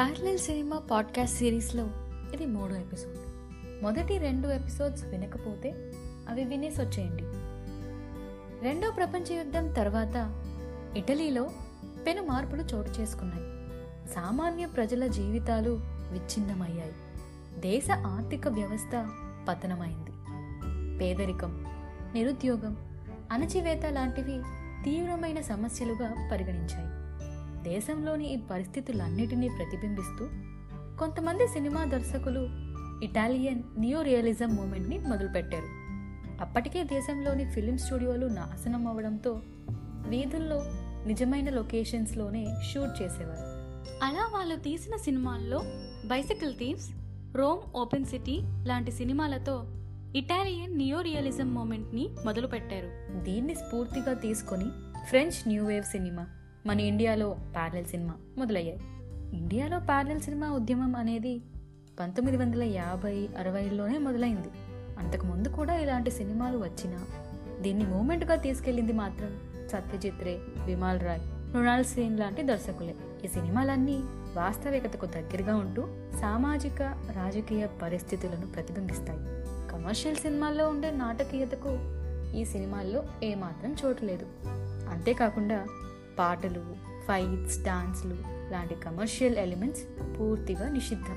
Parallel cinema podcast సిరీస్లో ఇది మూడో ఎపిసోడ్ మొదటి రెండు ఎపిసోడ్స్ వినకపోతే అవి వినేసి వచ్చేయండి రెండో ప్రపంచ యుద్ధం తర్వాత ఇటలీలో పెను మార్పులు చోటు చేసుకున్నాయి. సామాన్య ప్రజల జీవితాలు విచ్ఛిన్నమయ్యాయి. దేశ ఆర్థిక వ్యవస్థ పతనమైంది. పేదరికం నిరుద్యోగం అణచివేత లాంటివి తీవ్రమైన సమస్యలుగా పరిగణించాయి. దేశంలోని ఈ పరిస్థితులన్నిటినీ ప్రతిబింబిస్తూ కొంతమంది సినిమా దర్శకులు ఇటాలియన్ నియో రియలిజం మూమెంట్ని మొదలుపెట్టారు. అప్పటికే దేశంలోని ఫిలిం స్టూడియోలు నాశనం అవ్వడంతో వీధుల్లో నిజమైన లొకేషన్స్లోనే షూట్ చేసేవారు. అలా వాళ్ళు తీసిన సినిమాల్లో bicycle thieves Rome open city లాంటి సినిమాలతో ఇటాలియన్ నియో రియలిజం మూమెంట్ని మొదలుపెట్టారు. దీన్ని స్ఫూర్తిగా తీసుకొని ఫ్రెంచ్ న్యూ వేవ్ సినిమా మన ఇండియాలో ప్యారలల్ సినిమా మొదలయ్యాయి. ఇండియాలో ప్యారలల్ సినిమా ఉద్యమం అనేది పంతొమ్మిది వందల యాభై అరవైలోనే మొదలైంది. అంతకుముందు కూడా ఇలాంటి సినిమాలు వచ్చినా దీన్ని మూమెంట్గా తీసుకెళ్ళింది మాత్రం సత్యజిత్ రే విమాల్ రాయ్ మృణాల్ సేన్ లాంటి దర్శకులే. ఈ సినిమాలన్నీ వాస్తవికతకు దగ్గరగా ఉంటూ సామాజిక రాజకీయ పరిస్థితులను ప్రతిబింబిస్తాయి. కమర్షియల్ సినిమాల్లో ఉండే నాటకీయతకు ఈ సినిమాల్లో ఏమాత్రం చోటు లేదు. అంతేకాకుండా పాటలు ఫైట్స్ డాన్స్లు లాంటి కమర్షియల్ ఎలిమెంట్స్ పూర్తిగా నిషిద్ధం.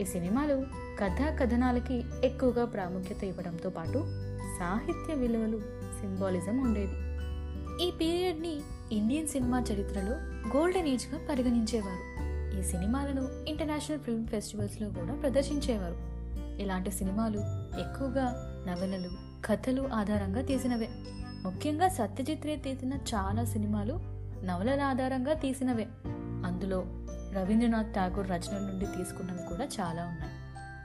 ఈ సినిమాలు కథా కథనాలకి ఎక్కువగా ప్రాముఖ్యత ఇవ్వడంతో పాటు సాహిత్య విలువలు సింబాలిజం ఉండేది ఈ పీరియడ్ని ఇండియన్ సినిమా చరిత్రలో గోల్డెన్ ఏజ్గా పరిగణించేవారు. ఈ సినిమాలను ఇంటర్నేషనల్ ఫిల్మ్ ఫెస్టివల్స్లో కూడా ప్రదర్శించేవారు. ఇలాంటి సినిమాలు ఎక్కువగా నవలలు కథలు ఆధారంగా తీసినవే. ముఖ్యంగా సత్యజిత్ రే తీసిన చాలా సినిమాలు నవలల ఆధారంగా తీసినవే. అందులో రవీంద్రనాథ్ ఠాగూర్ రచనల నుండి తీసుకున్నవి కూడా చాలా ఉన్నాయి.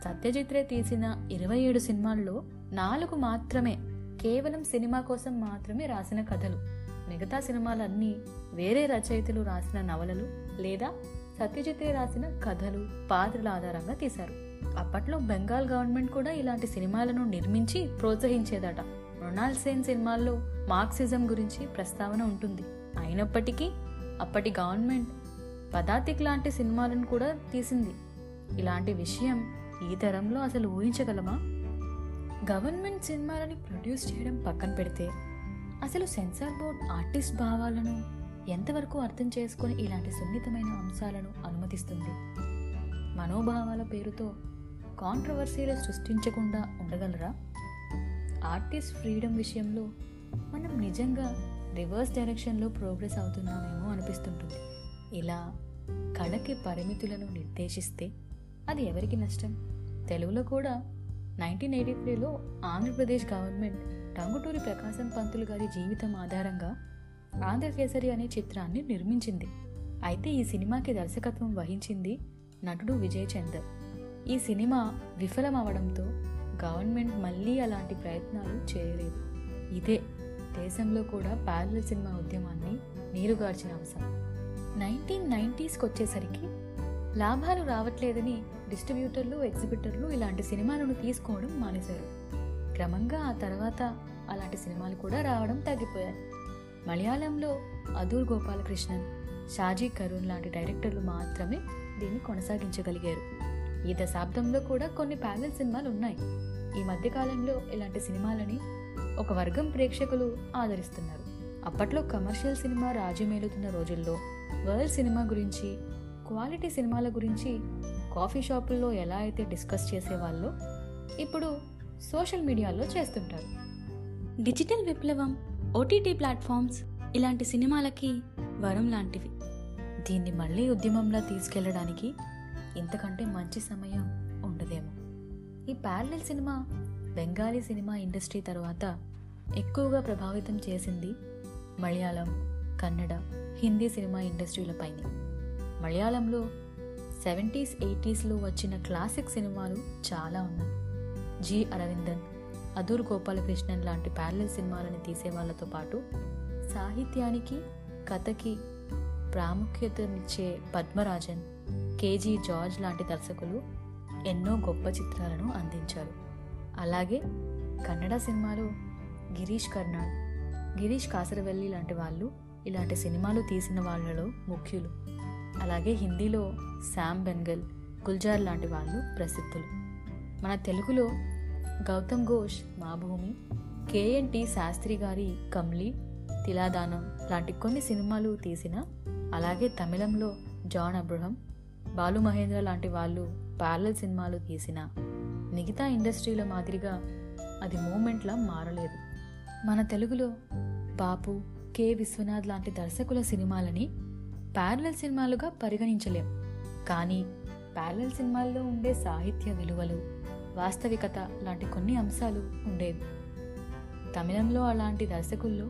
సత్యజిత్ రే తీసిన ఇరవై ఏడు సినిమాల్లో నాలుగు మాత్రమే కేవలం సినిమా కోసం మాత్రమే రాసిన కథలు. మిగతా సినిమాలన్నీ వేరే రచయితలు రాసిన నవలలు లేదా సత్యజిత్ రే రాసిన కథలు పాత్రల ఆధారంగా తీశారు. అప్పట్లో బెంగాల్ గవర్నమెంట్ కూడా ఇలాంటి సినిమాలను నిర్మించి ప్రోత్సహించేదట. మృణాల్ సేన్ సినిమాల్లో మార్క్సిజం గురించి ప్రస్తావన ఉంటుంది. అయినప్పటికీ అప్పటి గవర్నమెంట్ పదాతిక్ లాంటి సినిమాలను కూడా తీసింది. ఇలాంటి విషయం ఈ తరంలో అసలు ఊహించగలమా? గవర్నమెంట్ సినిమాలని ప్రొడ్యూస్ చేయడం పక్కన పెడితే అసలు సెన్సార్ బోర్డ్ ఆర్టిస్ట్ భావాలను ఎంతవరకు అర్థం చేసుకొని ఇలాంటి సున్నితమైన అంశాలను అనుమతిస్తుంది? మనోభావాల పేరుతో కాంట్రవర్సీలు సృష్టించకుండా ఉండగలరా? ఆర్టిస్ట్ ఫ్రీడమ్ విషయంలో మనం నిజంగా రివర్స్ డైరెక్షన్లో ప్రోగ్రెస్ అవుతున్నామేమో అనిపిస్తుంటుంది. ఇలా కళకి పరిమితులను నిర్దేశిస్తే అది ఎవరికి నష్టం? తెలుగులో కూడా నైన్టీన్ ఎయిటీ త్రీలో ఆంధ్రప్రదేశ్ గవర్నమెంట్ టంగుటూరి ప్రకాశం పంతులు గారి జీవితం ఆధారంగా ఆంధ్రకేసరి అనే చిత్రాన్ని నిర్మించింది. అయితే ఈ సినిమాకి దర్శకత్వం వహించింది నటుడు విజయ్ చందర్. ఈ సినిమా విఫలం అవడంతో గవర్నమెంట్ మళ్ళీ అలాంటి ప్రయత్నాలు చేయలేదు. ఇదే దేశంలో కూడా ప్యారల సినిమా ఉద్యమాన్ని నీరుగార్చిన అంశం. నైన్టీన్ నైంటీస్కి వచ్చేసరికి లాభాలు రావట్లేదని డిస్ట్రిబ్యూటర్లు ఎగ్జిబిటర్లు ఇలాంటి సినిమాలను తీసుకోవడం మానేశారు. క్రమంగా ఆ తర్వాత అలాంటి సినిమాలు కూడా రావడం తగ్గిపోయాయి. మలయాళంలో అదూర్ గోపాలకృష్ణన్ షాజీ కరుణ్ లాంటి డైరెక్టర్లు మాత్రమే దీన్ని కొనసాగించగలిగారు. ఈ దశాబ్దంలో కూడా కొన్ని ప్యానల్ సినిమాలు ఉన్నాయి. ఈ మధ్యకాలంలో ఇలాంటి సినిమాలని ఒక వర్గం ప్రేక్షకులు ఆదరిస్తున్నారు. అప్పట్లో కమర్షియల్ సినిమా రాజ్యమేలుతున్న రోజుల్లో వరల్డ్ సినిమా గురించి క్వాలిటీ సినిమాల గురించి కాఫీ షాపుల్లో ఎలా అయితే డిస్కస్ చేసేవాళ్ళో ఇప్పుడు సోషల్ మీడియాలో చేస్తుంటారు. డిజిటల్ విప్లవం ఓటీటీ ప్లాట్ఫామ్స్ ఇలాంటి సినిమాలకి వరం లాంటివి. దీన్ని మళ్ళీ ఉద్యమంలా తీసుకెళ్ళడానికి ఇంతకంటే మంచి సమయం ఉండదేమో. ఈ parallel cinema Bengali cinema industry తర్వాత ఎక్కువగా ప్రభావితం చేసింది మలయాళం కన్నడ హిందీ సినిమా ఇండస్ట్రీలపైనే మలయాళంలో సెవెంటీస్ ఎయిటీస్లో వచ్చిన క్లాసిక్ సినిమాలు చాలా ఉన్నాయి. జి. అరవిందన్ అదూర్ గోపాలకృష్ణన్ లాంటి ప్యారలల్ సినిమాలను తీసే వాళ్ళతో పాటు సాహిత్యానికి కథకి ప్రాముఖ్యతనిచ్చే పద్మరాజన్ కేజీ జార్జ్ లాంటి దర్శకులు ఎన్నో గొప్ప చిత్రాలను అందించారు. అలాగే కన్నడ సినిమాలు గిరీష్ కర్నాడ్ గిరీష్ కాసరవెల్లి లాంటి వాళ్ళు ఇలాంటి సినిమాలు తీసిన వాళ్ళలో ముఖ్యులు. అలాగే హిందీలో శామ్ బెన్గల్ గుల్జార్ లాంటి వాళ్ళు ప్రసిద్ధులు. మన తెలుగులో గౌతమ్ ఘోష్ మా భూమి కేఎన్టి శాస్త్రి గారి కమ్లీ తిలాదానం లాంటి కొన్ని సినిమాలు తీసిన అలాగే తమిళంలో జాన్ అబ్రహం బాలు మహేంద్ర లాంటి వాళ్ళు ప్యారలల్ సినిమాలు తీసిన మిగతా ఇండస్ట్రీల మాదిరిగా అది మూమెంట్లా మారలేదు. మన తెలుగులో బాపు కె. విశ్వనాథ్ లాంటి దర్శకుల సినిమాలని ప్యారలల్ సినిమాలుగా పరిగణించలేం. కానీ ప్యారలల్ సినిమాల్లో ఉండే సాహిత్య విలువలు వాస్తవికత లాంటి కొన్ని అంశాలు ఉండేవి. తమిళంలో అలాంటి దర్శకుల్లో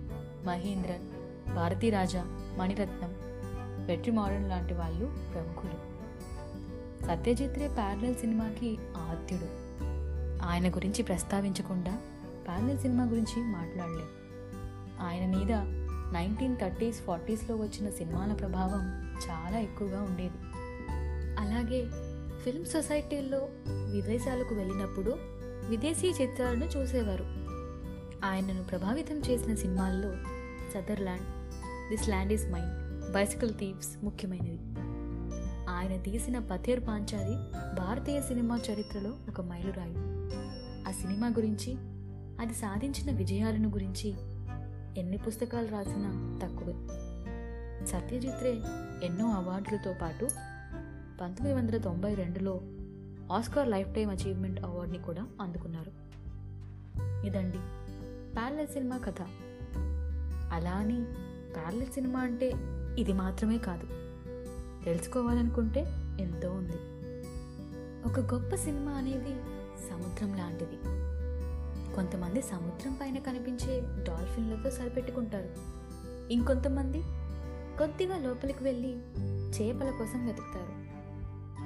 మహేంద్రన్ భారతీరాజా మణిరత్నం వెట్రి మోడర్న్ లాంటి వాళ్ళు ప్రముఖులు. సత్యజిత్ రే ప్యారలల్ సినిమాకి ఆద్యుడు. ఆయన గురించి ప్రస్తావించకుండా ప్యారలల్ సినిమా గురించి మాట్లాడలేం ఆయన మీద నైన్టీన్ థర్టీస్ ఫార్టీస్లో వచ్చిన సినిమాల ప్రభావం చాలా ఎక్కువగా ఉండేది. అలాగే ఫిల్మ్ సొసైటీల్లో విదేశాలకు వెళ్ళినప్పుడు విదేశీ చిత్రాలను చూసేవారు. ఆయనను ప్రభావితం చేసిన సినిమాల్లో Sutherland this land is mine bicycle thieves ముఖ్యమైనవి. ఆయన తీసిన పథేర్ పాంచాలి భారతీయ సినిమా చరిత్రలో ఒక మైలురాయి. ఆ సినిమా గురించి అది సాధించిన విజయాలను గురించి ఎన్ని పుస్తకాలు రాసినా తక్కువే. సత్యజిత్ రే ఎన్నో అవార్డులతో పాటు పంతొమ్మిది వందల తొంభై రెండులో ఆస్కార్ లైఫ్ టైమ్ అచీవ్మెంట్ అవార్డుని కూడా అందుకున్నారు. ఇదండి ప్యారలల్ సినిమా కథ. అలా అని ప్యారలల్ సినిమా అంటే ఇది మాత్రమే కాదు. తెలుసుకోవాలనుకుంటే ఎంతో ఉంది. ఒక గొప్ప సినిమా అనేది సముద్రం లాంటిది. కొంతమంది సముద్రం పైన కనిపించే డాల్ఫిన్లతో సరిపెట్టుకుంటారు. ఇంకొంతమంది కొద్దిగా లోపలికి వెళ్ళి చేపల కోసం వెతుకుతారు.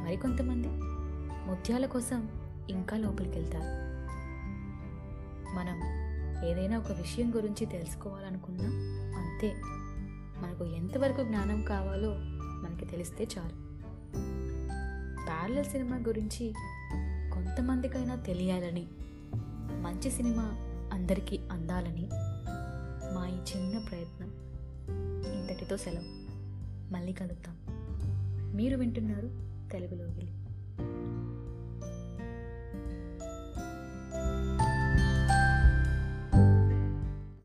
మరికొంతమంది ముత్యాల కోసం ఇంకా లోపలికి వెళ్తారు మనం ఏదైనా ఒక విషయం గురించి తెలుసుకోవాలనుకున్నా అంతే. మనకు ఎంతవరకు జ్ఞానం కావాలో మనకి తెలిస్తే చాలు. ప్యారల సినిమా గురించి కొంతమందికైనా తెలియాలని మంచి సినిమా అందరికీ అందాలని మా ఈ చిన్న ప్రయత్నం. ఇంతటితో సెలవు. మళ్ళీ కలుద్దాం. మీరు వింటున్నారు తెలుగులోకి. వెళ్ళి